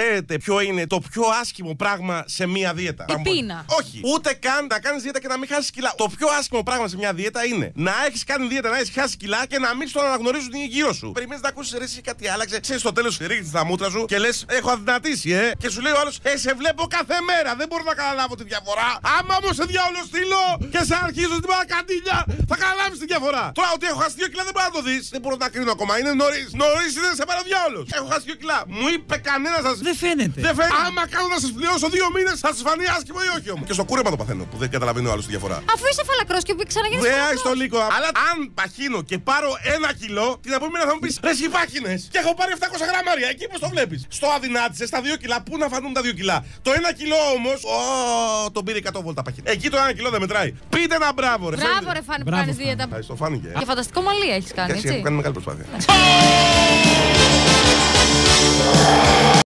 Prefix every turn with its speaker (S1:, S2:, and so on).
S1: Ξέρετε ποιο είναι το πιο άσχημο πράγμα σε μία δίαιτα;
S2: Η
S1: Θα μου πείτε.
S2: πείνα.
S1: Όχι. Ούτε καν να κάνεις δίαιτα και να μην χάσεις κιλά. Το πιο άσχημο πράγμα σε μια δίαιτα είναι να έχεις κάνει δίαιτα, να έχεις χάσει κιλά και να μην στο αναγνωρίζουν οι γύρω σου. Περιμένεις να ακούσεις ρε, κάτι άλλαξε. Ξέρεις στο τέλος ρίχνεις τα μούτρα σου και λες: Έχω αδυνατήσει, ε. Και σου λέει ο άλλος: Ε, σε βλέπω κάθε μέρα. Δεν μπορώ να καταλάβω τη διαφορά. Άμα όμως σε διάολο στείλω και σε αρχίζω στην παρακαντήλια, θα καταλάβεις τη διαφορά. Τώρα ότι έχω χάσει 2 κιλά δεν μπορεί να το δεις. Δεν μπορώ να κρίνω ακόμα. Είναι νωρίς. Νωρίς είναι σε πέρα διάολος. Έχω χάσει 2 κιλά. Μου είπε κανένας σα.
S3: Δεν φαίνεται.
S1: Δεν φαίνεται. Άμα κάνω να σας πληρώσω δύο μήνες, θα σας φανεί άσχημο ή όχι όμως. Και στο κούρεμα το παθαίνω που δεν καταλαβαίνει ο άλλο τη διαφορά.
S2: Αφού είσαι φαλακρός και ξαναγίνεις.
S1: Δεν έχει το λύκο. Αλλά αν παχύνω και πάρω ένα κιλό, την επόμενη θα μου πεις Ρε συμπάχινε. Και έχω πάρει 700 γραμμάρια. Εκεί πώς το βλέπεις. Στο αδυνάτησες στα 2 κιλά. Πού να φανούν τα 2 κιλά. Το ένα κιλό όμως. Ω, τον πήρε 100 βόλτα παχύνη. Εκεί το ένα κιλό δεν μετράει. Πείτε ένα μπράβο, ρε.
S2: Μπράβο,
S1: φαίνεται.
S2: ρε Φάνη που
S3: Μπράβο,
S2: κάνει
S3: Φάνη.
S2: δίαιτα.
S1: Ευχαριστώ, φάνηκε.
S2: Και φανταστικό μαλλί έχεις κάνει,
S1: Εντάξει, έχω
S2: έτσι.
S1: κάνει μεγάλη προσπάθεια.